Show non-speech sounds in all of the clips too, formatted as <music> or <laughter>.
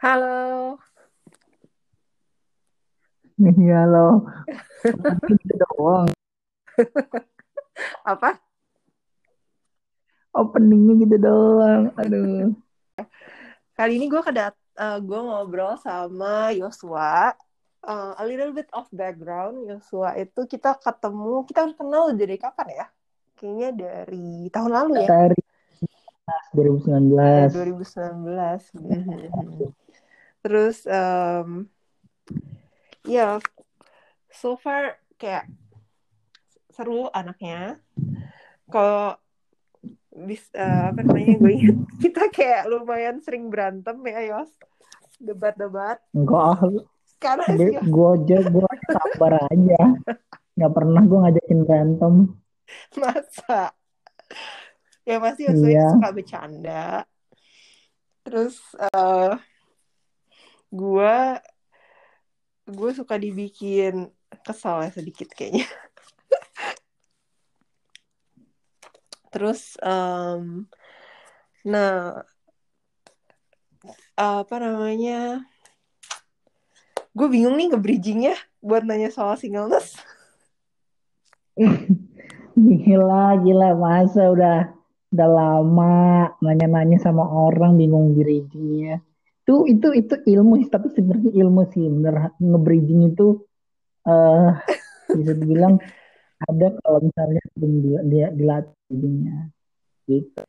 Halo. Iya. Gitu doang. Apa? Openingnya gitu doang. Aduh. Kali ini gue kedat uh, gue ngobrol sama Yosua. Uh, a little bit of background. Yosua itu kita ketemu, kita kenal dari kapan ya? Kayaknya dari tahun lalu ya. Dari 2019. 2019. Terus um, ya so far kayak seru anaknya. Kalau bis uh, apa namanya gue ingat <laughs> kita kayak lumayan sering berantem ya Yos debat-debat Enggak, karena gue, gue aja gue sabar aja. Nggak pernah gue ngajakin berantem. masa ya pasti Yosua Iya. suka bercanda terus uh, gue gue suka dibikin kesal ya sedikit kayaknya <laughs> terus um, nah apa namanya gue bingung nih nge-bridgingnya buat nanya soal singleness <laughs> Gila, gila. Masa udah udah lama nanya-nanya sama orang bingung bridgingnya. Itu itu itu ilmu sih, tapi sebenarnya ilmu sih. Bener nge-bridging itu eh <laughs> bisa dibilang ada kalau misalnya dia dilatih bridgingnya gitu.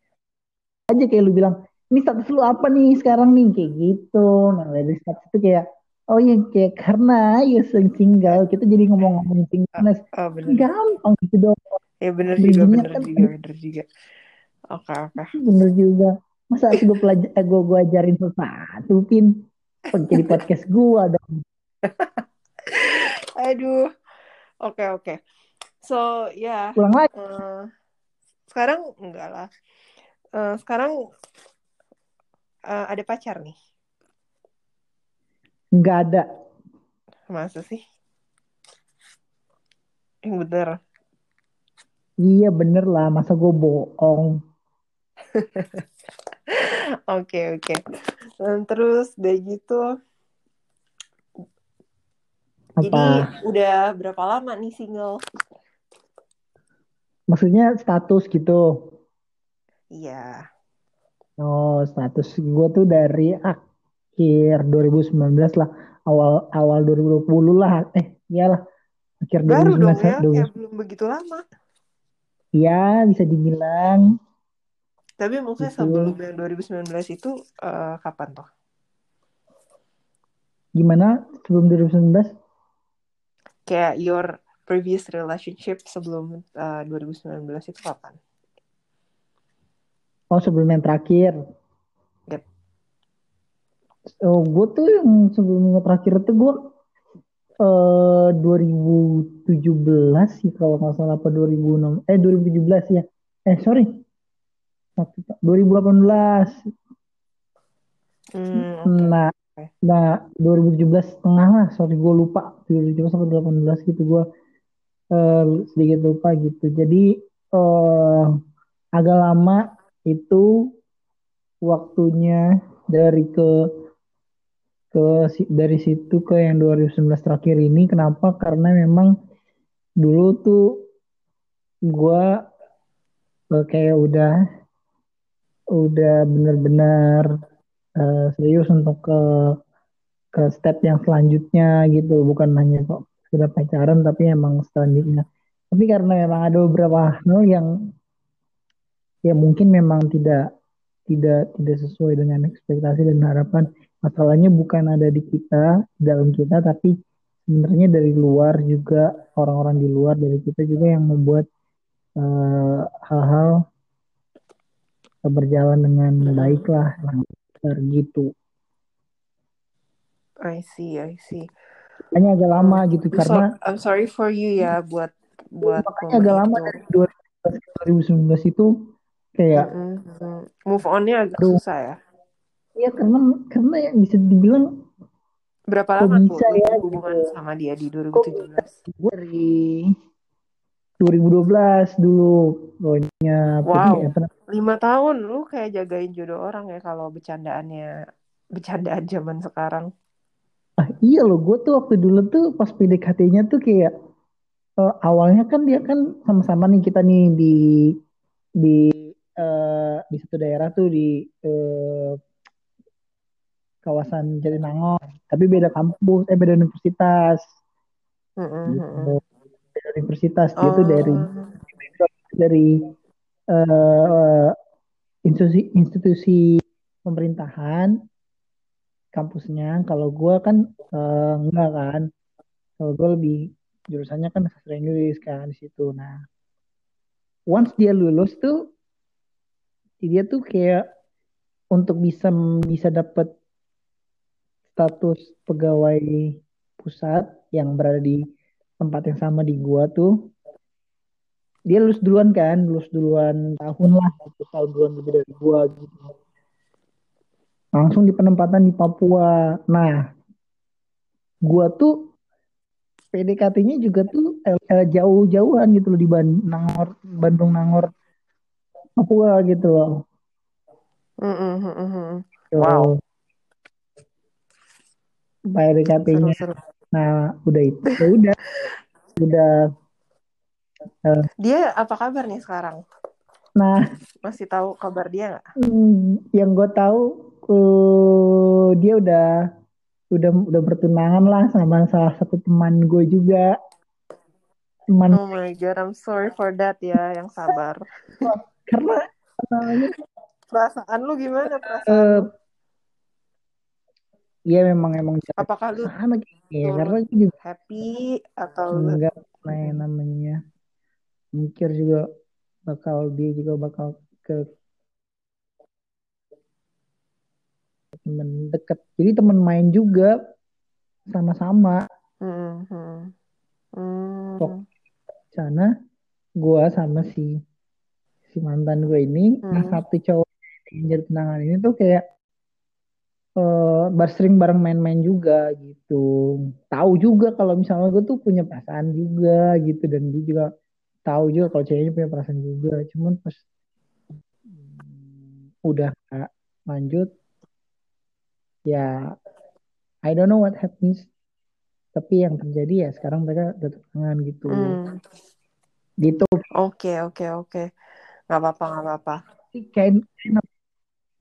Aja kayak lu bilang, ini status lu apa nih sekarang nih? Kayak gitu. Nah dari status itu kayak Oh iya kayak karena ya sing- single kita jadi ngomong-ngomong singleness oh bener. gampang gitu dong. Ya bener juga bridgingnya bener kan juga bener juga. Oke oke. Bener juga masa harus gue pelajar eh, gue gue ajarin sesuatu pin? Pakai di podcast gue dong? <laughs> Aduh. Oke oke. So ya. Pulang lagi. Eh, sekarang enggak lah. Eh, sekarang eh, ada pacar nih. Nggak ada. Masa sih? Yang bener. Iya bener lah. Masa gue bohong <laughs> oke oke. Terus udah gitu. Jadi apa? udah berapa lama nih single? Maksudnya status gitu? Iya. Oh status gue tuh dari akhir 2019 lah. Awal awal 2020 lah. Eh iyalah. Akhir baru dong 2019 ya 2019. kayak belum begitu lama. Ya bisa dibilang tapi maksudnya Gitu. sebelum yang 2019 itu eh, kapan tuh gimana? Sebelum 2019 kayak your previous relationship sebelum eh, 2019 itu kapan? Oh sebelum yang terakhir? Yep. Oh, gue tuh yang sebelum yang terakhir tuh gue eh 2017 sih kalau nggak salah apa 2006 eh 2017 ya. Eh sorry 2018 hmm, oke. nah Oke. nah 2017 setengah lah. Sorry gue lupa. 2017 sampai 18 gitu gue eh, sedikit lupa gitu. Jadi eh agak lama itu waktunya dari ke ke dari situ ke yang 2019 terakhir ini. Kenapa? Karena memang dulu tuh gua eh, kayak udah udah bener-bener eh, serius untuk ke ke step yang selanjutnya gitu. Bukan hanya kok sudah pacaran tapi emang selanjutnya. Tapi karena memang ada beberapa hal yang ya mungkin memang tidak tidak tidak sesuai dengan ekspektasi dan harapan. Masalahnya bukan ada di kita dalam kita tapi sebenarnya dari luar juga orang-orang di luar dari kita juga yang membuat eh, hal-hal berjalan dengan baik lah lancar gitu I see I see hanya agak lama gitu I'm, so- karena I'm sorry for you ya buat buat makanya agak lama momen dari itu 2019 ke 2019 itu kayak mm. move onnya agak Aduh. susah ya ya karena karena yang bisa dibilang berapa lama tuh bisa lu ya, hubungan gitu. sama dia di kok 2017 gue dari 2012 dulu pokoknya Wow. pernah- lima tahun lu kayak jagain jodoh orang ya kalau bercandaannya bercandaan zaman sekarang. Ah, iya loh, gue tuh waktu dulu tuh pas PDKT-nya tuh kayak uh, awalnya kan dia kan sama-sama nih kita nih di di uh, di satu daerah tuh di uh, kawasan Jatinangor, tapi beda kampus, eh beda universitas. Mm -hmm. gitu. Beda universitas, oh. dia tuh dari dari uh, institusi institusi pemerintahan kampusnya. Kalau gue kan uh, enggak kan, kalau gue lebih jurusannya kan sastra Inggris kan di situ. Nah, once dia lulus tuh, dia tuh kayak untuk bisa bisa dapat status pegawai pusat yang berada di tempat yang sama di gua tuh dia lulus duluan kan lulus duluan tahun lah satu tahun duluan lebih dari gua gitu langsung di penempatan di Papua nah gua tuh PDKT-nya juga tuh eh, jauh-jauhan gitu loh di Nangor, Bandung Nangor Papua gitu loh. Mm -hmm. Wow. PDKT-nya. Nah, udah itu, ya udah, udah. Uh, dia apa kabar nih sekarang? Nah, masih tahu kabar dia nggak? Hmm, yang gue tahu, uh, dia udah udah udah bertunangan lah sama salah satu teman gue juga. Teman oh my god I'm sorry for that ya yang sabar. <laughs> Karena perasaan lu gimana? Perasaan uh, Iya memang emang apakah lu sama ya karena gue juga happy atau enggak nah namanya mikir juga bakal dia juga bakal ke temen deket jadi temen main juga sama-sama hmm, hmm. Hmm. sana gue sama si si mantan gue ini hmm. nah satu cowok yang jadi tenangan ini tuh kayak uh, sering bareng main-main juga gitu tahu juga kalau misalnya gue tuh punya perasaan juga gitu dan dia juga tahu juga kalau ceweknya punya perasaan juga cuman pas hmm, udah lanjut ya I don't know what happens. Tapi yang terjadi ya sekarang mereka udah tunangan gitu. Hmm. gitu. Oke oke oke. Nggak apa-apa nggak apa-apa. Kayak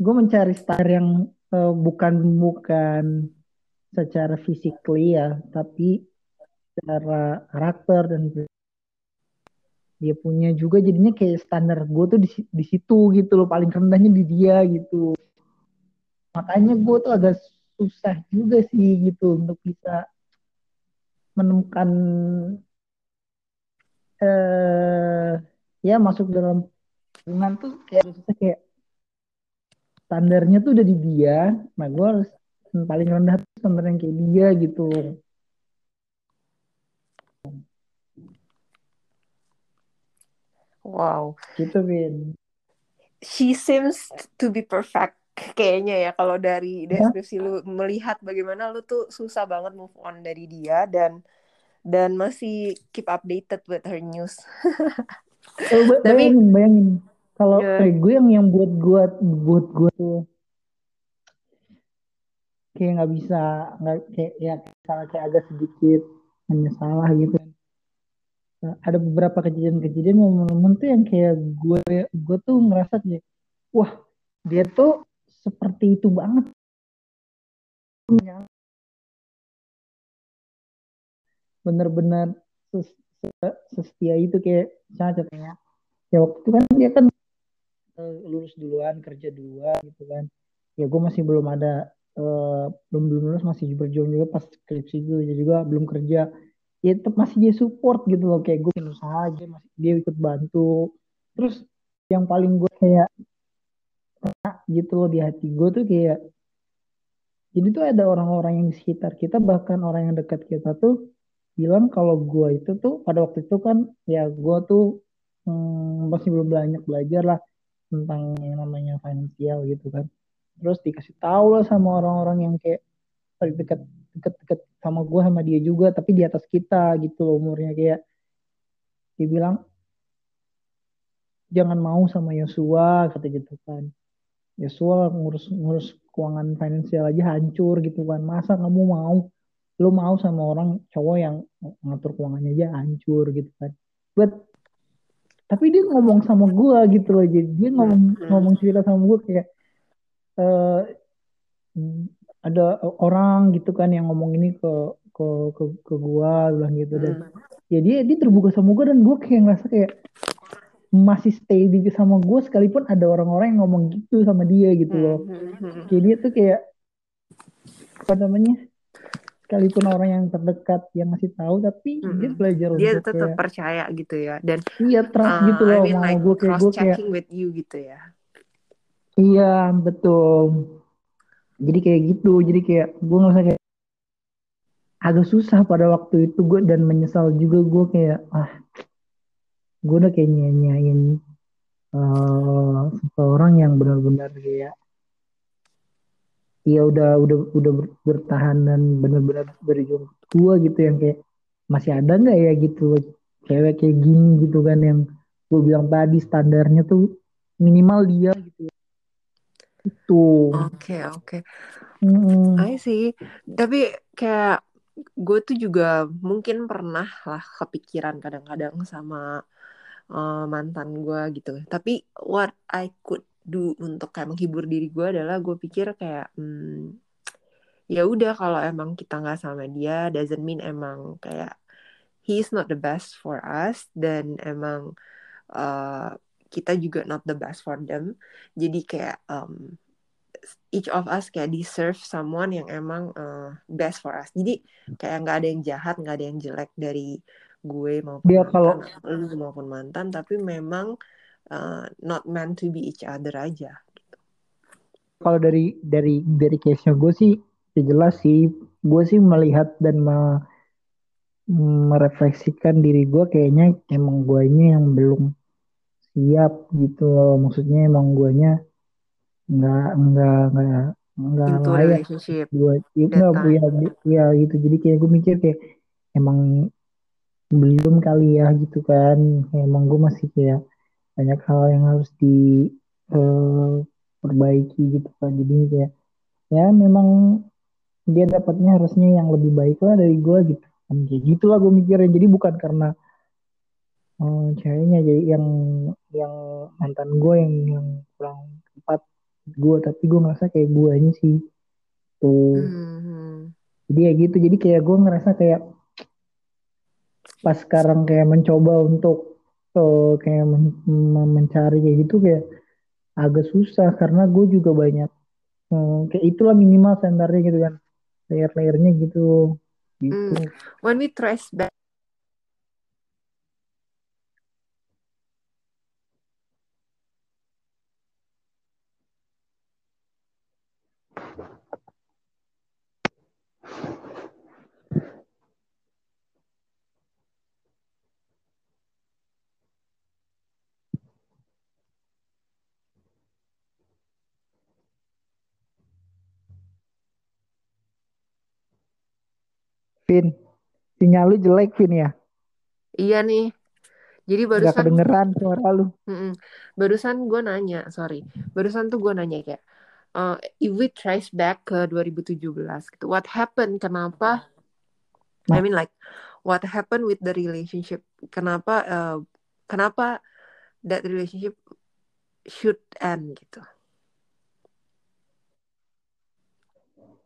gue mencari star yang uh, bukan bukan secara physically ya tapi secara karakter dan dia punya juga jadinya kayak standar gue tuh di, di situ gitu loh paling rendahnya di dia gitu. Makanya gue tuh agak susah juga sih gitu untuk bisa menemukan eh ya masuk dalam hubungan tuh kayak susah kayak standarnya tuh udah di dia. Nah gue harus paling rendah tuh standar yang kayak dia gitu wow. Gitu Vin. She seems to be perfect kayaknya ya. Kalau dari deskripsi lu melihat bagaimana lu tuh susah banget move on dari dia dan dan masih keep updated with her news. oh, <laughs> bayangin, bayangin. Kalau yeah. kayak gue yang yang buat gue buat gue tuh kayak nggak bisa nggak kayak ya salah kayak agak sedikit menyesalah gitu ada beberapa kejadian-kejadian momen-momen tuh yang kayak gue gue tuh ngerasa kayak wah dia tuh seperti itu banget. Bener-bener sesetia itu kayak sangat katanya ya waktu kan dia kan lulus duluan kerja dua gitu kan. Ya gue masih belum ada uh, belum belum lulus masih berjuang juga pas skripsi gue jadi juga belum kerja ya tetap masih dia support gitu loh. Kayak gue usaha aja masih dia ikut bantu. Terus yang paling gue kayak gitu loh di hati gue tuh kayak jadi tuh ada orang-orang yang di sekitar kita bahkan orang yang dekat kita tuh bilang kalau gue itu tuh pada waktu itu kan ya gue tuh hmm, masih belum banyak belajar lah tentang yang namanya finansial gitu kan. Terus dikasih tahu lah sama orang-orang yang kayak dekat dekat sama gue sama dia juga tapi di atas kita gitu loh umurnya. Kayak dia bilang jangan mau sama Yosua kata gitu kan. Yosua ngurus ngurus keuangan finansial aja hancur gitu kan. Masa kamu mau? Lu mau sama orang cowok yang ngatur keuangannya aja hancur gitu kan. But tapi dia ngomong sama gue gitu loh. Jadi dia ngomong Hmm. ngomong cerita sama gue kayak eh ada orang gitu kan yang ngomong ini ke ke ke, ke gue bilang gitu dan Hmm. ya dia dia terbuka sama gue dan gue kayak ngerasa kayak masih stay di sama gue sekalipun ada orang-orang yang ngomong gitu sama dia gitu loh Hmm. Hmm. kayak dia tuh kayak apa namanya sekalipun orang yang terdekat yang masih tahu tapi dia Mm-mm. belajar Dia tetap kayak percaya gitu ya. Dan iya trust uh, gitu I loh mean mau like gue kayak gue kayak checking with you gitu ya. iya betul jadi kayak gitu jadi kayak gue ngerasa kayak agak susah pada waktu itu gue dan menyesal juga gue kayak ah gue udah kayak nyanyain uh, seseorang yang benar-benar kayak ya udah udah udah ber- bertahan dan benar-benar berjuang gue gitu yang kayak masih ada nggak ya gitu cewek kayak gini gitu kan yang gue bilang tadi standarnya tuh minimal dia gitu itu Oke, oke. Mm-mm. I see. Tapi kayak gue tuh juga mungkin pernah lah kepikiran kadang-kadang sama uh, mantan gue gitu. Tapi what I could do untuk kayak menghibur diri gue adalah gue pikir kayak hmm, ya udah kalau emang kita nggak sama dia doesn't mean emang kayak he's not the best for us dan emang uh, kita juga not the best for them. Jadi kayak um, each of us kayak deserve someone yang emang uh, best for us. Jadi kayak nggak ada yang jahat, nggak ada yang jelek dari gue maupun dia kalau mantan, lu maupun mantan, tapi memang uh, not meant to be each other aja. kalau dari dari dari case-nya gue sih ya jelas sih gue sih melihat dan me- merefleksikan diri gue kayaknya emang guanya yang belum siap gitu loh maksudnya emang guanya nggak nggak nggak nggak Into layak relationship. nggak time. ya, ya gitu. Jadi kayak gue mikir kayak emang belum kali ya gitu kan. Emang gue masih kayak banyak hal yang harus di eh, perbaiki gitu kan. Jadi kayak ya memang dia dapatnya harusnya yang lebih baik lah dari gue gitu kan. Kayak gitulah gue mikirnya. Jadi bukan karena eh, ceweknya jadi yang yang mantan gue yang yang kurang tepat gue tapi gue ngerasa kayak gue aja sih. Tuh. Hmm. jadi ya gitu. Jadi kayak gue ngerasa kayak pas sekarang kayak mencoba untuk eh, kayak men- men- mencari kayak gitu kayak agak susah karena gue juga banyak eh, kayak itulah minimal standarnya gitu kan. Layer-layernya gitu. Gitu. Hmm. When we trace back Vin sinyal lu jelek Vin ya Iya nih. Jadi barusan kedengeran suara lu Mm-mm. barusan gue nanya, sorry. Barusan tuh gue nanya kayak uh, if we trace back ke 2017 gitu. What happened? Kenapa? I nah mean like what happened with the relationship? Kenapa uh, kenapa that relationship should end gitu?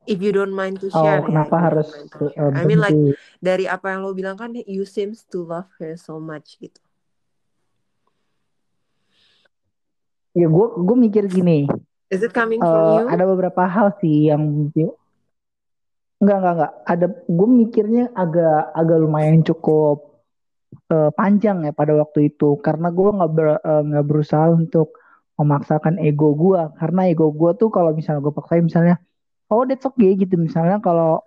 If you don't mind to oh share if kenapa harus to eh, share. I mean like dari apa yang lo bilang kan you seems to love her so much gitu. ya gue gue mikir gini Is it coming from eh, you? ada beberapa hal sih yang Enggak, enggak, enggak. Ada, gue mikirnya agak agak lumayan cukup eh, panjang ya pada waktu itu karena gue nggak ber- nggak berusaha untuk memaksakan ego gue karena ego gue tuh kalau misalnya gue paksain misalnya oh that's okay gitu. Misalnya kalau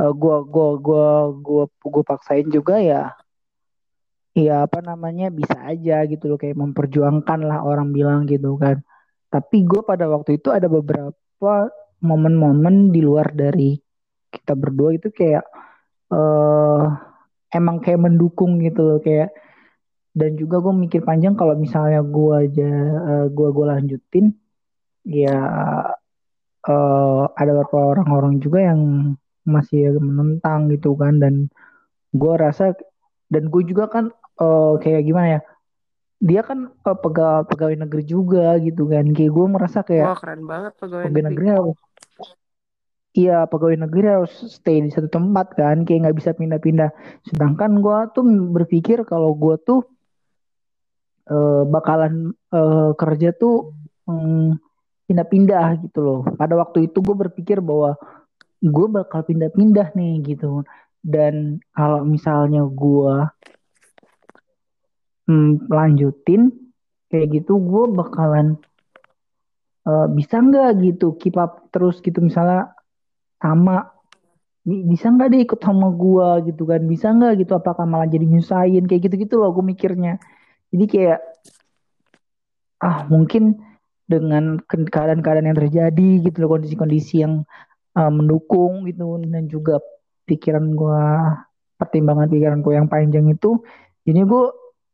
eh, gue gue gue gue gue paksain juga ya ya apa namanya bisa aja gitu loh. Kayak memperjuangkan lah orang bilang gitu kan. Tapi gue pada waktu itu ada beberapa momen-momen di luar dari kita berdua itu kayak eh emang kayak mendukung gitu loh. Kayak dan juga gue mikir panjang kalau misalnya gue aja uh, gue gue lanjutin ya uh, ada beberapa orang-orang juga yang masih menentang gitu kan dan gue rasa dan gue juga kan uh, kayak gimana ya dia kan uh, pegawai pegawai negeri juga gitu kan kayak gue merasa kayak wah keren banget pegawai, pegawai negeri, negeri Iya pegawai negeri harus stay di satu tempat kan, kayak nggak bisa pindah-pindah. Sedangkan gue tuh berpikir kalau gue tuh uh, bakalan uh, kerja tuh um, pindah-pindah gitu loh. Pada waktu itu gue berpikir bahwa gue bakal pindah-pindah nih gitu. Dan kalau misalnya gue um, lanjutin kayak gitu, gue bakalan uh, bisa nggak gitu keep up terus gitu? Misalnya sama bisa nggak deh ikut sama gua gitu kan? Bisa nggak gitu? Apakah malah jadi nyusahin? Kayak gitu gitu loh gue mikirnya. Jadi kayak ah mungkin dengan keadaan-keadaan yang terjadi gitu loh kondisi-kondisi yang uh, mendukung gitu dan juga pikiran gua pertimbangan pikiran gua yang panjang itu jadi gue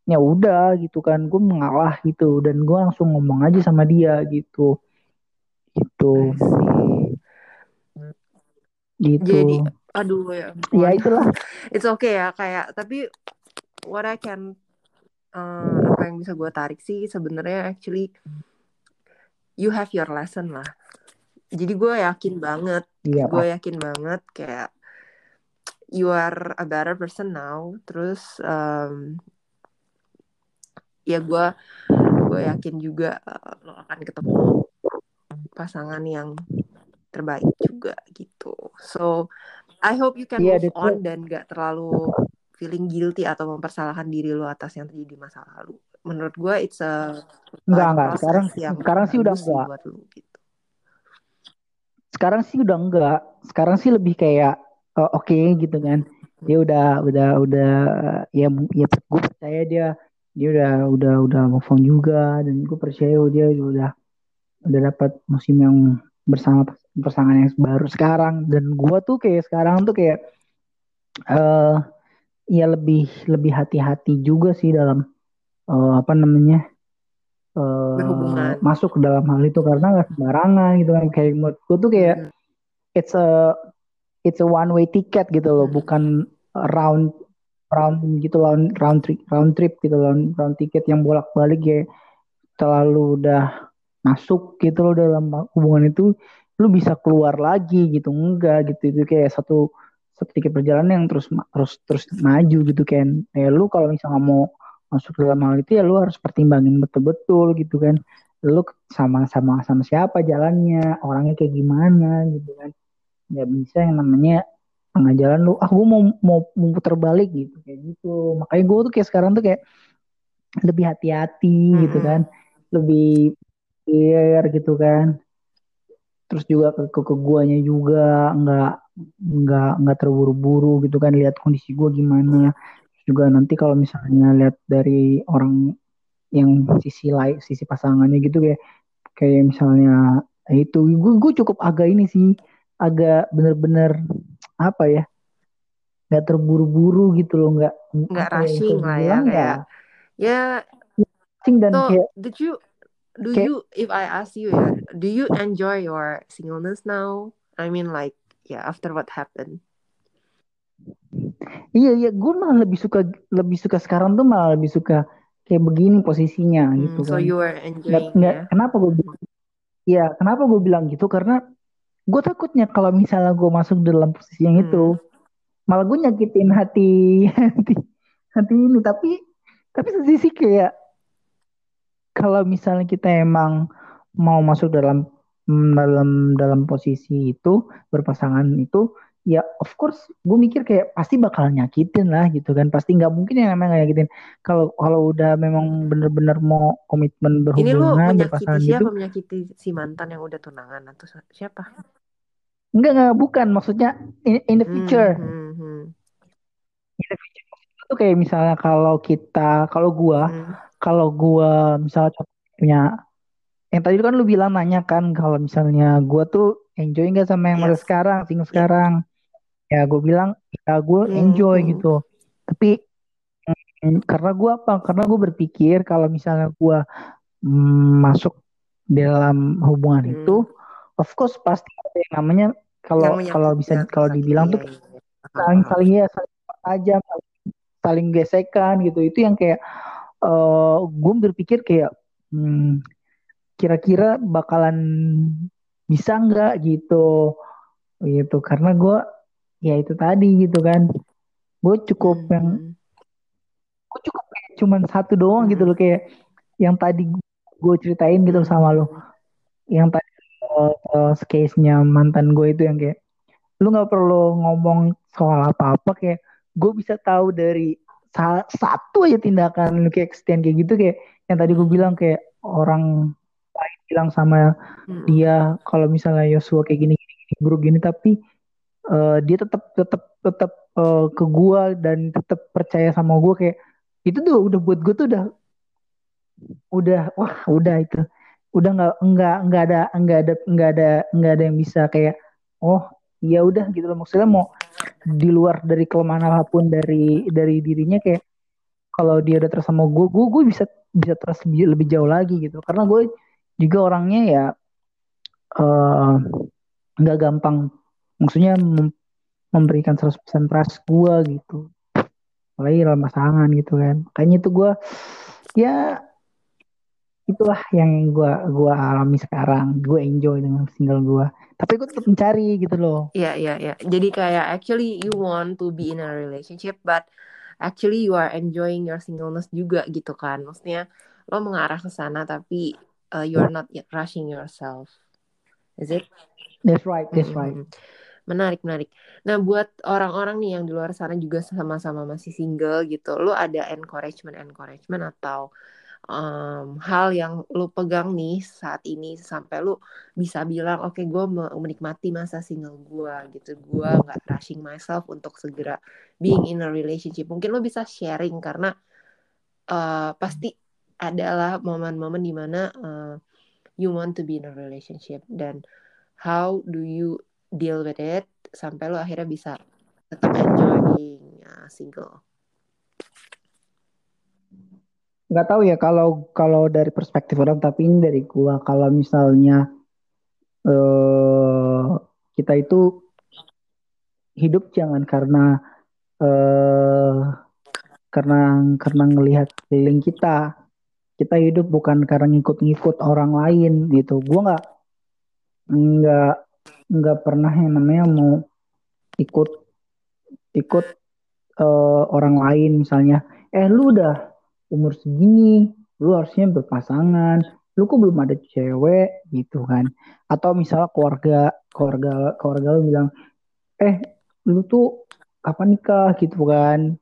ya udah gitu kan gue mengalah gitu dan gue langsung ngomong aja sama dia gitu. Gitu. Gitu. Jadi aduh ya ya itulah. <laughs> It's okay ya kayak tapi what I can uh, apa yang bisa gue tarik sih sebenarnya actually you have your lesson lah. Jadi gue yakin banget iya, gue yakin banget kayak you are a better person now. Terus um, ya gue gue yakin juga uh, lo akan ketemu pasangan yang terbaik juga gitu. So I hope you can yeah, move on dan gak terlalu feeling guilty atau mempersalahkan diri lo atas yang terjadi di masa lalu. Menurut gue it's a enggak enggak sekarang yang sekarang sih udah enggak. Buat lu, gitu. Sekarang sih udah enggak. Sekarang sih lebih kayak uh, oke okay, gitu kan. Dia udah udah udah ya ya gue percaya dia dia udah udah udah move on juga dan gue percaya dia udah udah dapat musim yang bersama pasangan yang baru sekarang dan gue tuh kayak sekarang tuh kayak uh, ya lebih lebih hati-hati juga sih dalam uh, apa namanya uh, masuk ke dalam hal itu karena nggak sembarangan gitu kan. Kayak menurut gue tuh kayak hmm. it's a it's a one way ticket gitu loh. Hmm. bukan round round gitu round round trip round trip gitu round round tiket yang bolak balik ya. Terlalu udah masuk gitu loh dalam hubungan itu lu bisa keluar lagi gitu. Enggak gitu. Itu kayak satu sedikit perjalanan yang terus terus terus maju gitu kan. Ya lu kalau misalnya mau masuk dalam hal itu ya lu harus pertimbangin betul-betul gitu kan. Lu sama sama sama siapa jalannya orangnya kayak gimana gitu kan. Nggak bisa yang namanya tengah jalan lu ah gue mau mau mau putar balik gitu kayak gitu. Makanya gue tuh kayak sekarang tuh kayak lebih hati-hati hmm. gitu kan. Lebih care gitu kan. Terus juga ke ke, ke guanya juga nggak nggak nggak terburu-buru gitu kan lihat kondisi gua gimana juga nanti kalau misalnya lihat dari orang yang sisi lain sisi pasangannya gitu kayak kayak misalnya itu gue gue cukup agak ini sih agak bener-bener apa ya nggak terburu-buru gitu loh nggak nggak ya, rushing lah ya kayak ya dan so, kayak did you do you if I ask you ya do you enjoy your singleness now? I mean like yeah after what happened iya iya gue malah lebih suka lebih suka sekarang tuh malah lebih suka kayak begini posisinya hmm, gitu so kan. you are enjoying nggak, ya? kenapa gue Iya, kenapa gue bilang gitu? Karena gue takutnya kalau misalnya gue masuk dalam posisi yang hmm. itu, malah gue nyakitin hati <laughs> hati hati ini. Tapi tapi sisi kayak kalau misalnya kita emang mau masuk dalam dalam dalam posisi itu berpasangan itu ya of course gue mikir kayak pasti bakal nyakitin lah gitu kan pasti nggak mungkin yang namanya nyakitin kalau kalau udah memang bener-bener mau komitmen berhubungan ini lu menyakiti siapa gitu, menyakiti si mantan yang udah tunangan atau siapa enggak enggak bukan maksudnya in, in the hmm, future hmm, hmm, hmm. in the future itu kayak misalnya kalau kita kalau gua hmm. kalau gua misalnya punya yang tadi kan lu bilang nanya kan kalau misalnya gue tuh enjoy nggak sama yang yes. masa sekarang tinggal yeah. sekarang ya gue bilang ya gue hmm, enjoy mm. gitu. Tapi karena gue apa? Karena gue berpikir kalau misalnya gue mm, masuk dalam hubungan Hmm. itu of course pasti ada yang namanya kalau Yang kalau bisa menyakiti kalau dibilang tuh iya, iya, saling saling ya saling tajam saling, saling gesekan gitu. Itu yang kayak eh gue berpikir kayak hmm, kira-kira bakalan bisa nggak gitu. Gitu karena gue ya itu tadi gitu kan gue cukup yang Hmm. gue cukup kayak cuman satu doang gitu loh kayak yang tadi gue ceritain gitu sama lo yang tadi uh, uh, case-nya mantan gue itu yang kayak lu nggak perlu ngomong soal apa-apa kayak gue bisa tahu dari sa- satu aja tindakan lu kayak extend kayak gitu kayak yang tadi gue bilang kayak orang lain bilang sama Hmm. dia kalau misalnya Yosua kayak gini gini, gini buruk gini tapi uh, dia tetap tetap tetap uh, ke gue dan tetap percaya sama gue kayak itu tuh udah buat gue tuh udah udah wah udah itu. Udah nggak nggak nggak ada nggak ada nggak ada nggak ada yang bisa kayak oh ya udah gitu loh. Maksudnya mau di luar dari kelemahan apa pun dari dari dirinya kayak kalau dia udah terus sama gue gue gue bisa bisa terus lebih, lebih jauh lagi gitu. Karena gue juga orangnya ya eh, nggak gampang maksudnya mem- memberikan 100% trust gue gitu apalagi dalam pasangan gitu kan kayaknya itu gue ya itulah yang gue gua alami sekarang gue enjoy dengan single gue tapi gue tetap mencari gitu loh Iya, iya, iya. Jadi kayak actually you want to be in a relationship, but actually you are enjoying your singleness juga gitu kan. Maksudnya lo mengarah ke sana tapi uh, you are not yet rushing yourself. Is it? that's right that's right Mm-mm. Menarik, menarik. Nah, buat orang-orang nih yang di luar sana juga sama-sama masih single gitu, lo ada encouragement-encouragement atau um, hal yang lo pegang nih saat ini sampai lo bisa bilang, oke, gue menikmati masa single gue gitu, gue nggak rushing myself untuk segera being in a relationship. Mungkin lo bisa sharing karena uh, pasti adalah momen-momen di mana uh, you want to be in a relationship dan how do you deal with it sampai lo akhirnya bisa tetap enjoying uh, single. nggak tahu ya kalau kalau dari perspektif orang tapi ini dari gua kalau misalnya eh kita itu hidup jangan karena eh karena karena ngelihat keliling kita kita hidup bukan karena ngikut-ngikut orang lain gitu gua nggak nggak nggak pernah yang namanya mau ikut ikut eh, orang lain. Misalnya eh lu udah umur segini lu harusnya berpasangan lu kok belum ada cewek? Gitu kan. Atau misalnya keluarga keluarga keluarga lu bilang eh lu tuh kapan nikah? Gitu kan.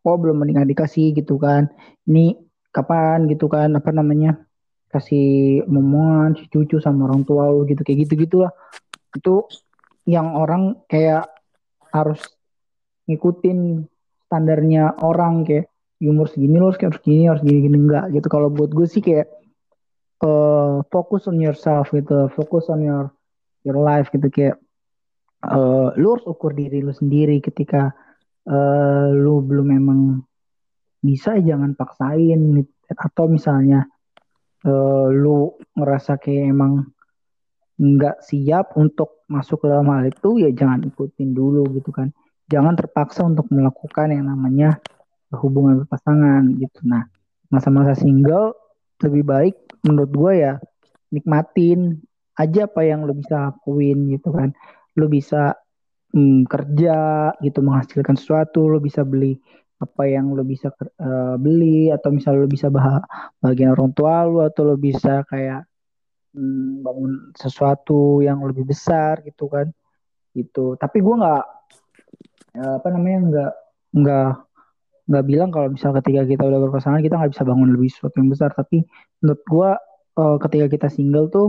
Kok belum menikah dikasih gitu kan. Ini kapan? Gitu kan. Apa namanya? Kasih momongan si cucu sama orang tua lu gitu. Kayak gitu gitulah itu yang orang kayak harus ngikutin standarnya orang kayak "Ya, umur segini lo harus gini harus gini gini. Enggak gitu. Kalau buat gue sih kayak eh fokus on yourself gitu fokus on your your life gitu. Kayak eh lu harus ukur diri lu sendiri ketika eh lu belum memang bisa jangan paksain gitu. atau misalnya eh lu ngerasa kayak emang nggak siap untuk masuk ke dalam hal itu ya jangan ikutin dulu gitu kan. Jangan terpaksa untuk melakukan yang namanya hubungan berpasangan gitu. Nah masa-masa single lebih baik menurut gue ya nikmatin aja apa yang lo bisa lakuin gitu kan. Lo bisa hmm, kerja gitu menghasilkan sesuatu lo bisa beli apa yang lo bisa uh, beli atau misal lo bisa bah bagian orang tua lo atau lo bisa kayak bangun sesuatu yang lebih besar gitu kan. Gitu. Tapi gue nggak apa namanya nggak nggak nggak bilang kalau misal ketika kita udah berpasangan kita nggak bisa bangun lebih sesuatu yang besar. Tapi menurut gue uh, ketika kita single tuh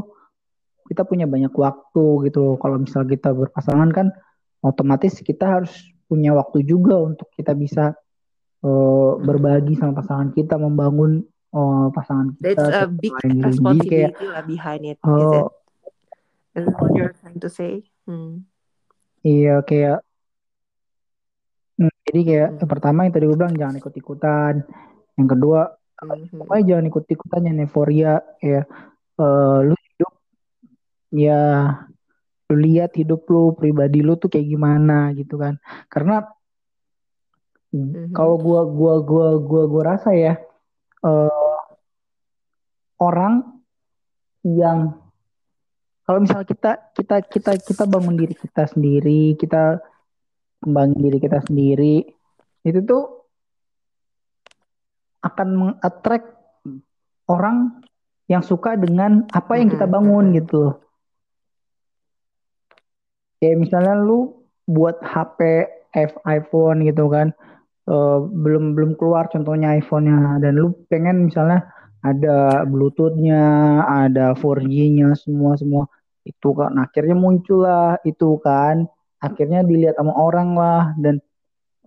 kita punya banyak waktu gitu kalau misal kita berpasangan kan otomatis kita harus punya waktu juga untuk kita bisa uh, berbagi sama pasangan kita membangun uh, pasangan kita That's a big responsibility kayak lah behind it. Is it? uh, Is that what you're trying to say? Hmm. iya kayak Hmm, jadi kayak yang pertama yang tadi gue bilang jangan ikut-ikutan. Yang kedua, pokoknya Mhm. jangan ikut-ikutan yang euforia. Ya, eh, lu hidup ya lu lihat hidup lu pribadi lu tuh kayak gimana gitu kan. Karena kalau Mhm. gua gua gua gua gua rasa ya eh, orang yang kalau misal kita kita kita kita bangun diri kita sendiri, kita kembangin diri kita sendiri, itu tuh akan meng-attract orang yang suka dengan apa yang kita bangun gitu. Kayak misalnya lu buat HP F- iPhone gitu kan, eh, belum belum keluar contohnya iPhone-nya dan lu pengen misalnya ada Bluetooth-nya, ada 4G-nya semua semua. Itu kan akhirnya muncul lah itu kan. Akhirnya dilihat sama orang lah. Dan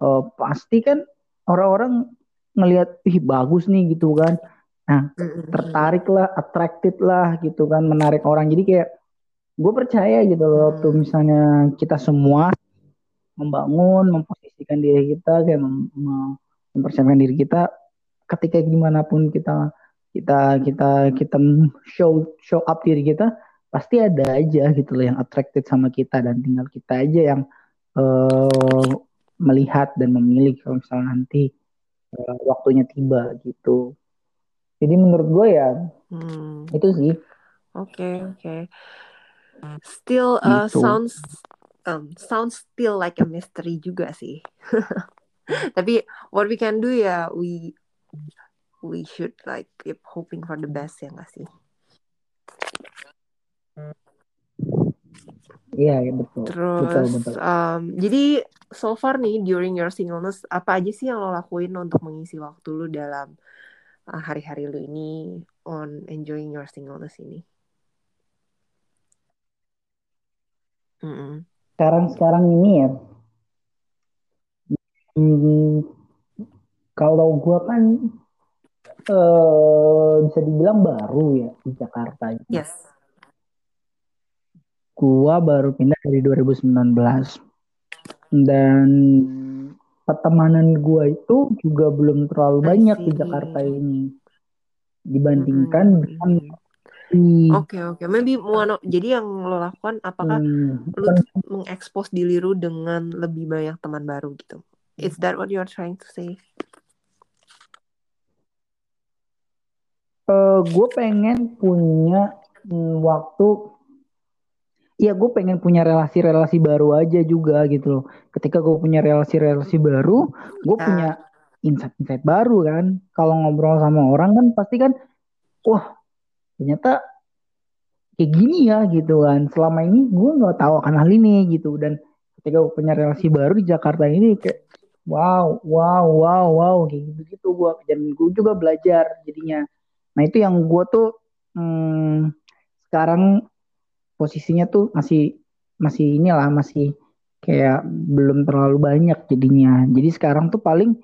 eh, pasti kan orang-orang ngelihat ih bagus nih gitu kan. Nah tertarik lah attracted lah gitu kan menarik orang. Jadi kayak gue percaya gitu loh tuh Mhm. misalnya kita semua membangun memposisikan diri kita kayak mem- mempersiapkan diri kita ketika gimana pun kita kita kita kita show show up diri kita pasti ada aja gitu loh yang attracted sama kita dan tinggal kita aja yang eh, melihat dan memilih kalau misalnya nanti eh, waktunya tiba gitu. Jadi menurut gue ya Hmm. itu sih Oke, oke. Still uh, gitu. sounds um, sounds still like a mystery juga sih. <laughs> Tapi what we can do ya we we should like keep hoping for the best ya nggak sih? Iya ya, betul betul Terus betul. um, jadi so far nih during your singleness apa aja sih yang lo lakuin untuk mengisi waktu lo dalam uh, hari-hari lo ini on enjoying your singleness ini? Mm-mm. Sekarang sekarang ini ya hmm, kalau gue kan eh, bisa dibilang baru ya di Jakarta ini. Yes. Gua baru pindah dari 2019 dan pertemanan gua itu juga belum terlalu banyak di. Jakarta ini dibandingkan dengan Mm-mm. di Oke oke, maybe one of- jadi yang lo lakukan apakah hmm, lu mengekspos diri lu dengan lebih banyak teman baru gitu? Is that what you're trying to say? Eh, gue pengen punya hmm, waktu Iya, gue pengen punya relasi-relasi baru aja juga gitu loh. Ketika gue punya relasi-relasi baru, gue Ya. punya insight-insight baru kan. Kalau ngobrol sama orang kan pasti kan, wah ternyata kayak gini ya gitu kan. Selama ini gue nggak tahu akan hal ini gitu. Dan ketika gue punya relasi baru di Jakarta ini kayak, wow, wow, wow, wow, kayak gitu-gitu gue. Dan gue juga belajar jadinya. Nah itu yang gue tuh hmm, sekarang posisinya tuh masih masih inilah masih kayak belum terlalu banyak jadinya. Jadi sekarang tuh paling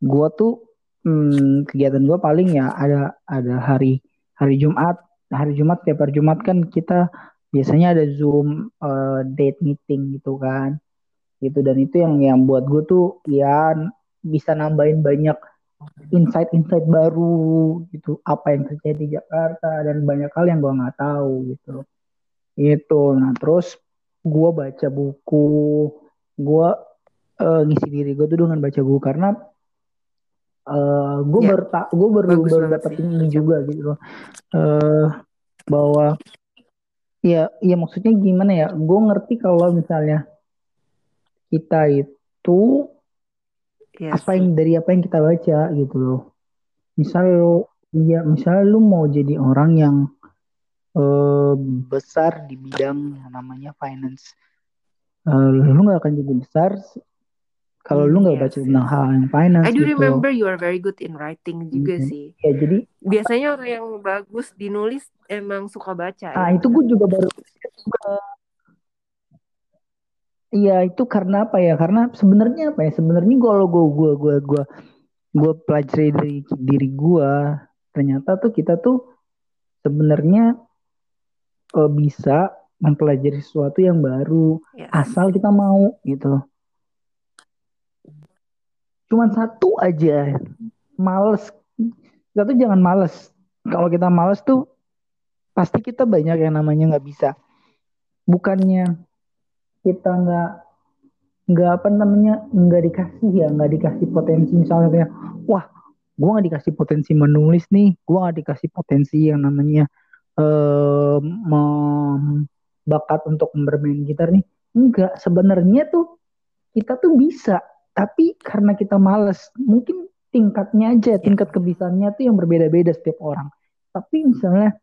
gua tuh hmm, kegiatan gua paling ya ada ada hari hari Jumat. Hari Jumat tiap hari Jumat kan kita biasanya ada Zoom eh, date meeting gitu kan. Gitu dan itu yang yang buat gue tuh ya bisa nambahin banyak insight-insight baru gitu apa yang terjadi di Jakarta dan banyak hal yang gua nggak tahu gitu. Itu. Nah, terus gue baca buku, gue uh, ngisi diri gue tuh dengan baca buku karena uh, gue Ya, baru tak gue baru bagus baru dapat ini juga gitu. Uh, bahwa ya ya maksudnya gimana ya? Gue ngerti kalau misalnya kita itu Iya apa yang dari apa yang kita baca gitu loh. Misal lu ya misal lu mau jadi orang yang uh, besar di bidang yang namanya finance uh, lu nggak akan jadi besar kalau lu nggak yes, baca tentang yes. hal yang finance I do gitu remember you are very good in writing juga Hmm. sih. ya jadi Biasanya orang yang bagus dinulis emang suka baca ah ya. itu gue juga baru iya itu karena apa ya? Karena sebenarnya apa ya? Sebenarnya kalau gue gue gue gue gue pelajari dari diri gue ternyata tuh kita tuh sebenarnya uh, bisa mempelajari sesuatu yang baru Yes. asal kita mau gitu. Cuman satu aja males. Kita tuh jangan males. Kalau kita males tuh pasti kita banyak yang namanya nggak bisa. Bukannya kita nggak nggak apa namanya nggak dikasih ya nggak dikasih potensi. Misalnya kayak wah gue nggak dikasih potensi menulis nih gue nggak dikasih potensi yang namanya eh bakat untuk bermain gitar nih. Enggak sebenarnya tuh kita tuh bisa tapi karena kita males mungkin tingkatnya aja tingkat kebisaannya tuh yang berbeda-beda setiap orang. Tapi misalnya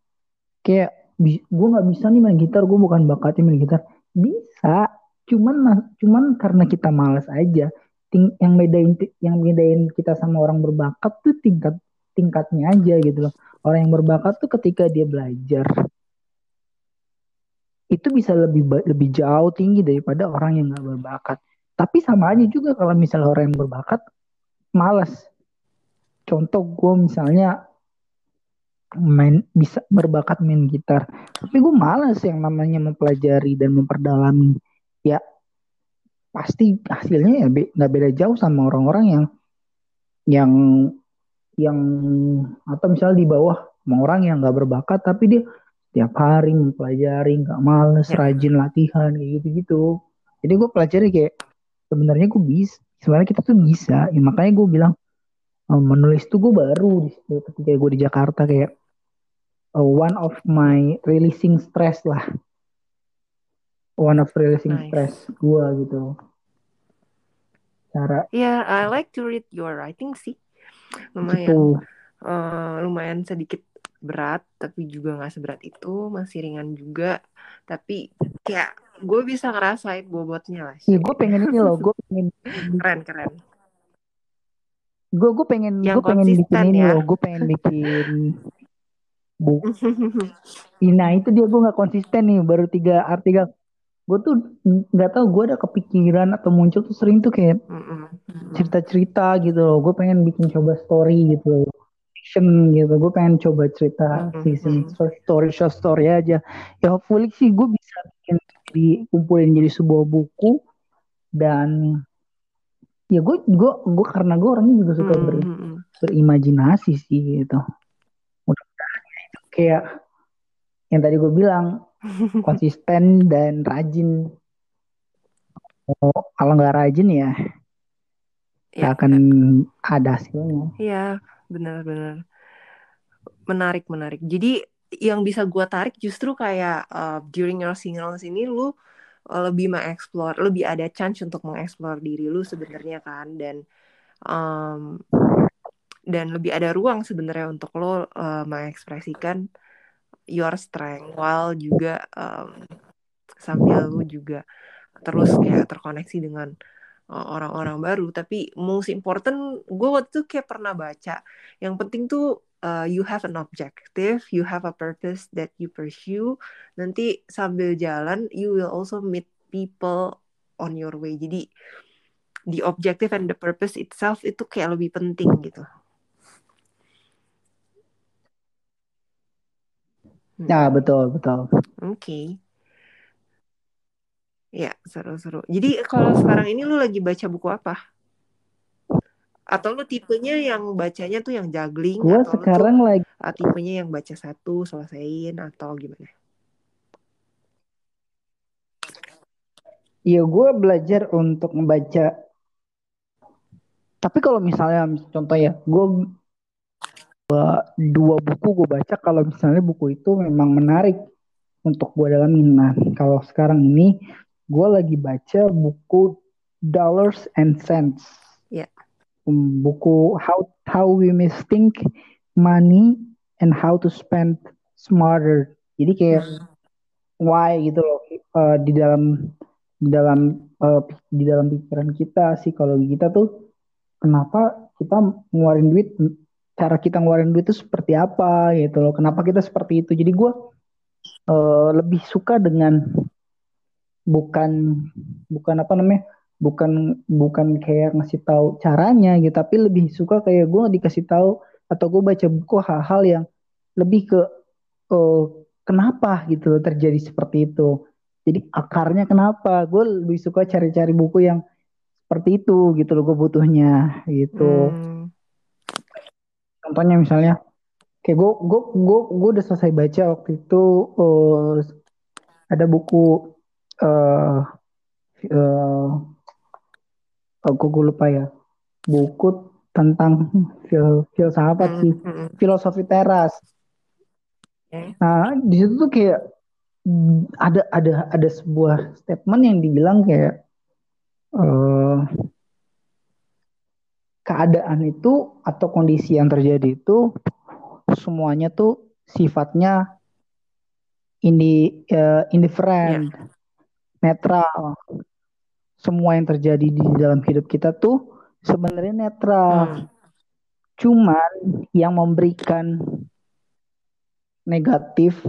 kayak gue nggak bisa nih main gitar gue bukan bakatnya main gitar bisa. Cuman cuman karena kita malas aja. Ting yang bedain yang bedain kita sama orang berbakat tuh tingkat tingkatnya aja gitu loh. Orang yang berbakat tuh ketika dia belajar itu bisa lebih lebih jauh tinggi daripada orang yang nggak berbakat. Tapi sama aja juga kalau misalnya orang yang berbakat malas contoh gue misalnya main bisa berbakat main gitar. Tapi gue males yang namanya mempelajari dan memperdalami. Ya pasti hasilnya ya nggak beda jauh sama orang-orang yang yang yang atau misalnya di bawah sama orang yang nggak berbakat tapi dia tiap hari mempelajari nggak males ya. rajin latihan kayak gitu gitu jadi gue pelajari kayak sebenarnya gue bisa sebenarnya kita tuh bisa. Ya makanya gue bilang oh, menulis tuh gue baru di situ ketika gue di Jakarta kayak uh, one of my releasing stress lah. One of releasing nice. stress gue gitu. Cara yeah I like to read your writing sih. Lumayan. Gitu. uh, lumayan sedikit berat tapi juga nggak seberat itu. Masih ringan juga. Tapi kayak gue bisa ngerasain bobotnya lah. Iya gue pengen ini loh. Gue pengen <laughs> keren keren. Gue gue pengen gue pengen bikin ini ya. loh. Gue pengen bikin bu. <laughs> Nah itu dia gue nggak konsisten nih baru tiga artikel. Gue tuh nggak tahu gue ada kepikiran atau muncul tuh sering tuh kayak cerita-cerita gitu loh. Gue pengen bikin coba story gitu loh. Fiction gitu. Gue pengen coba cerita season story short story aja. Ya hopefully sih gue bisa bikin dikumpulin jadi sebuah buku dan ya gue gue gue karena gue orangnya juga suka ber, berimajinasi sih gitu kayak yang tadi gue bilang <laughs> konsisten dan rajin. Oh, kalau nggak rajin ya, ya akan ada hasilnya. Iya, benar-benar menarik menarik. Jadi yang bisa gue tarik justru kayak uh, during your singles ini lu uh, lebih mengeksplor, lebih ada chance untuk mengeksplor diri lu sebenarnya kan dan um, dan lebih ada ruang sebenarnya untuk lo uh, mengekspresikan your strength while juga um, sambil lo juga terus kayak terkoneksi dengan uh, orang-orang uh, baru. Tapi most important gue waktu itu kayak pernah baca yang penting tuh uh, you have an objective you have a purpose that you pursue. Nanti sambil jalan you will also meet people on your way. Jadi the objective and the purpose itself itu kayak lebih penting gitu Nah, betul, betul. Oke. Okay. Ya, seru-seru. Jadi kalau sekarang ini lu lagi baca buku apa? Atau lu tipenya yang bacanya tuh yang juggling? Gue sekarang tuh, lagi. Ah, tipenya yang baca satu, selesaiin, atau gimana? Iya, gue belajar untuk membaca. Tapi kalau misalnya contoh ya, gue dua buku gue baca kalau misalnya buku itu memang menarik untuk gue dalamin. Nah, kalau sekarang ini gue lagi baca buku Dollars and Cents. Yeah. buku How How We Misthink Money and How to Spend Smarter. Jadi kayak hmm. why gitu loh uh, di dalam di dalam uh, di dalam pikiran kita psikologi kita tuh kenapa kita ngeluarin duit cara kita ngeluarin duit itu seperti apa gitu loh. Kenapa kita seperti itu? Jadi gue uh, lebih suka dengan bukan bukan apa namanya bukan bukan kayak ngasih tahu caranya gitu tapi lebih suka kayak gue dikasih tahu atau gue baca buku hal-hal yang lebih ke uh, kenapa gitu loh terjadi seperti itu jadi akarnya kenapa gue lebih suka cari-cari buku yang seperti itu gitu loh gue butuhnya gitu. Hmm. Contohnya misalnya kayak gue gue gue gue udah selesai baca waktu itu uh, ada buku uh, uh, oh, gue lupa ya buku tentang fil filsafat sih Hmm, hmm, filosofi teras. Nah di situ tuh kayak ada ada ada sebuah statement yang dibilang kayak eh, keadaan itu atau kondisi yang terjadi itu semuanya tuh sifatnya indi eh, indifferent, netral. Semua yang terjadi di dalam hidup kita tuh sebenarnya netral. Hmm. Cuman yang memberikan negatif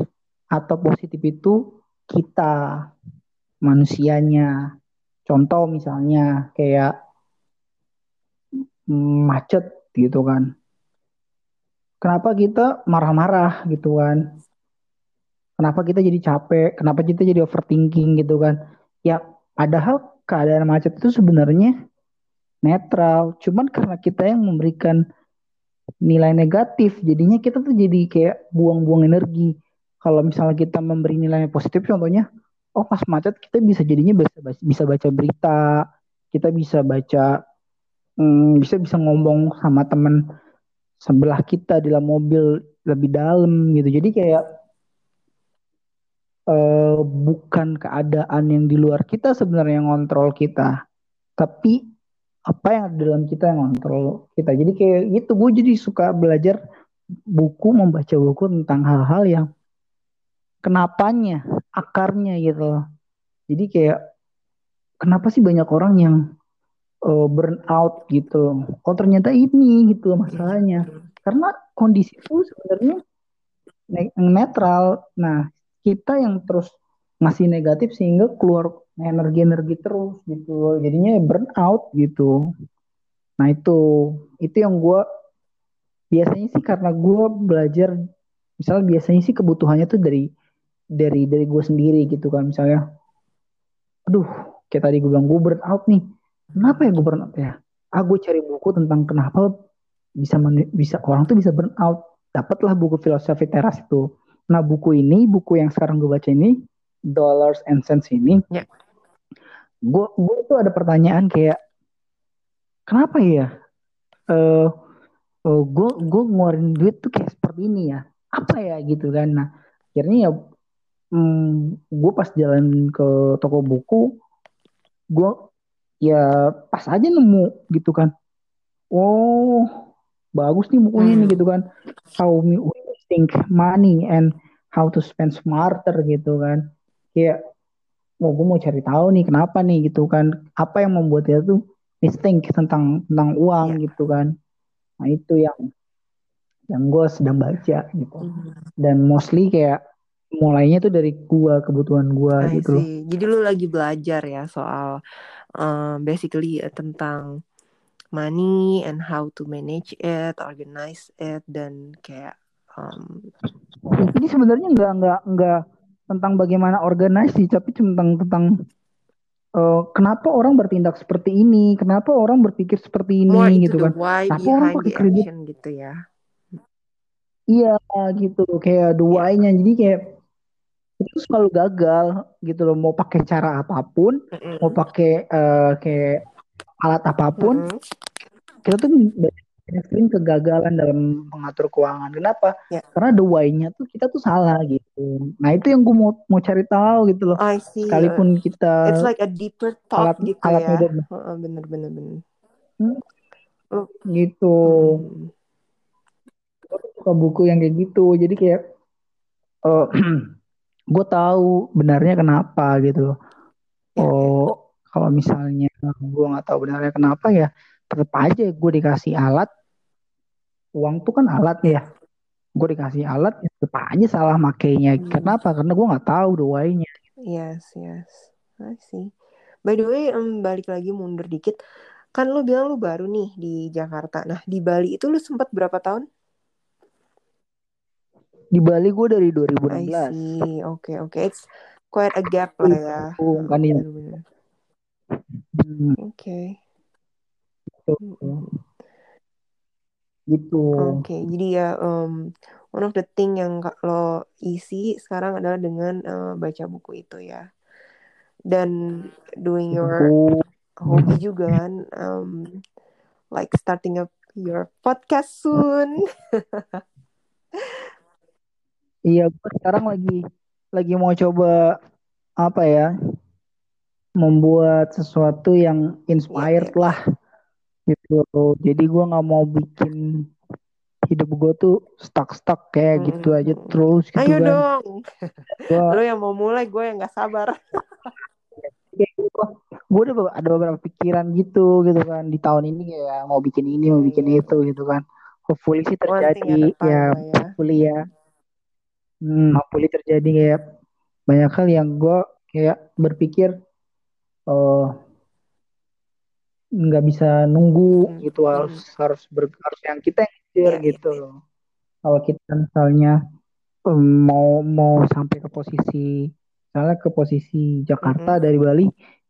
atau positif itu kita manusianya. Contoh misalnya kayak macet gitu kan. Kenapa kita marah-marah gitu kan? Kenapa kita jadi capek? Kenapa kita jadi overthinking gitu kan? Ya padahal keadaan macet itu sebenarnya netral. Cuman karena kita yang memberikan nilai negatif, jadinya kita tuh jadi kayak buang-buang energi. Kalau misalnya kita memberi nilai positif, contohnya, oh pas macet kita bisa jadinya bisa bisa baca berita, kita bisa baca, hmm, bisa bisa ngomong sama teman sebelah kita di dalam mobil lebih dalam gitu. Jadi kayak eh, bukan keadaan yang di luar kita sebenarnya yang ngontrol kita, tapi apa yang ada dalam kita yang ngontrol kita. Jadi kayak gitu, gue jadi suka belajar buku, membaca buku tentang hal-hal yang kenapanya, akarnya gitu loh. Jadi kayak kenapa sih banyak orang yang uh, burn out gitu? Oh ternyata ini gitu masalahnya. Karena kondisi itu sebenarnya ne- netral. Nah kita yang terus ngasih negatif sehingga keluar energi-energi terus gitu. Jadinya burn out gitu. Nah itu itu yang gue biasanya sih karena gue belajar misalnya biasanya sih kebutuhannya tuh dari dari dari gue sendiri gitu kan misalnya aduh kayak tadi gue bilang gue burn out nih kenapa ya gue burn out ya ah gue cari buku tentang kenapa bisa bisa orang tuh bisa burn out. Dapatlah buku filosofi teras itu. Nah buku ini buku yang sekarang gue baca ini dollars and cents ini Ya. gue gue tuh ada pertanyaan kayak kenapa ya eh uh, gue gue ngeluarin duit tuh kayak seperti ini ya? Apa ya gitu kan? Nah akhirnya ya hmm, gue pas jalan ke toko buku gue ya pas aja nemu gitu kan oh bagus nih bukunya nih Hmm. gitu kan how we think money and how to spend smarter gitu kan kayak oh gue mau cari tahu nih kenapa nih gitu kan apa yang membuat dia tuh think tentang tentang uang Ya. gitu kan nah itu yang yang gue sedang baca gitu Hmm. dan mostly kayak mulainya tuh dari gua kebutuhan gua I gitu loh. Jadi lu lagi belajar ya soal um, basically eh, tentang money and how to manage it, organize it, dan kayak um, ini sebenarnya nggak nggak nggak tentang bagaimana organize sih tapi tentang tentang eh, kenapa orang bertindak seperti ini kenapa orang berpikir seperti more ini into gitu kan kenapa orang pakai kredit gitu ya. iya gitu kayak the Ya. why-nya jadi kayak itu selalu gagal gitu loh mau pakai cara apa pun mau Mm-mm. pakai eh, kayak alat apa pun Mm-mm. kita tuh banyak sering kegagalan dalam mengatur keuangan. Kenapa? Ya. Karena the why-nya tuh kita tuh salah gitu. Nah itu yang gue mau mau cari tahu gitu loh. I see. Uh, Sekalipun kita it's like a deeper thought alat gitu alatnya ya. udah Heeh, bener bener bener. hmm, Lu- gitu. Mm. Gue tuh suka buku yang kayak gitu. Jadi kayak eh <clears throat> gue tahu benarnya kenapa gitu loh. Ya, ya. Oh kalau misalnya gue nggak tahu benarnya kenapa ya tetap aja gue dikasih alat. Uang tuh kan alat ya. Gue dikasih alat ya tetap aja salah makainya. Hmm. Kenapa? Karena gue nggak tahu why-nya. Yes, yes. I see. By the way, em, balik lagi mundur dikit. Kan lu bilang lu baru nih di Jakarta. Nah, di Bali itu lu sempat berapa tahun? Di Bali gue dari I 2016. see. Oke, oke. It's quite a gap lah ya. Itu kan ya. Hmm, Oke. gitu gitu Oke, okay, jadi ya um, one of the thing yang lo isi sekarang adalah dengan uh, baca buku itu ya, dan doing your hobi juga kan, um, like starting up your podcast soon. <laughs> iya, gue sekarang lagi lagi mau coba apa ya, membuat sesuatu yang inspired yeah, yeah. lah gitu. Jadi gue nggak mau bikin hidup gue tuh stuck-stuck kayak hmm. gitu aja terus gitu Ayo kan. dong. Gua... <laughs> Lo yang mau mulai, gue yang gak sabar. gue udah ada beberapa pikiran gitu gitu kan di tahun ini ya mau bikin ini mau bikin hmm. itu gitu kan hopefully sih terjadi ya, ya hopefully ya hmm, hopefully terjadi kayak banyak hal yang gue kayak berpikir oh nggak bisa nunggu hmm. gitu harus hmm. harus ber, harus yang kita yang yeah, iya, gitu yeah. Kalau kita misalnya um, mau mau sampai ke posisi misalnya ke posisi Jakarta mm-hmm. dari Bali,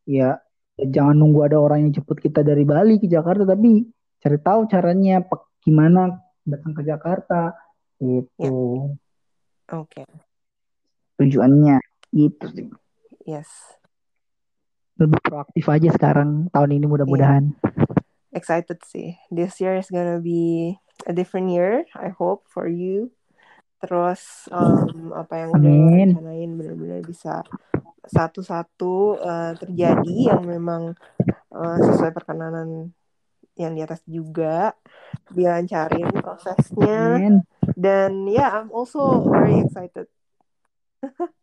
ya jangan nunggu ada orang yang jemput kita dari Bali ke Jakarta, tapi cari tahu caranya gimana datang ke Jakarta gitu. Yeah. Oke. Okay. Tujuannya gitu sih. Yes. Lebih proaktif aja sekarang tahun ini mudah-mudahan. Yeah. Excited sih. This year is gonna be a different year I hope for you terus um, apa yang udah rencanain benar-benar bisa satu-satu uh, terjadi yang memang uh, sesuai perkenanan yang di atas juga dilancarin prosesnya Amin. Dan yeah, I'm also very excited <laughs>